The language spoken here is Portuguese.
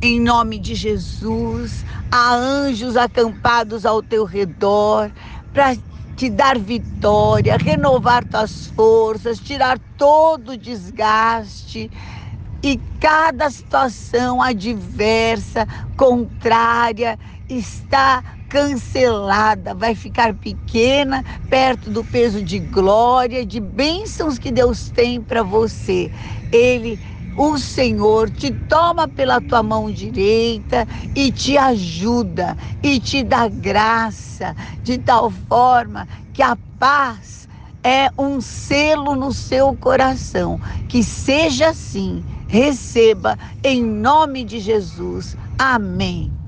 Em nome de Jesus, há anjos acampados ao teu redor para te dar vitória, renovar tuas forças, tirar todo o desgaste e cada situação adversa, contrária, está cancelada, vai ficar pequena, perto do peso de glória, de bênçãos que Deus tem para você. Ele o Senhor te toma pela tua mão direita e te ajuda e te dá graça de tal forma que a paz é um selo no seu coração. Que seja assim. Receba em nome de Jesus. Amém.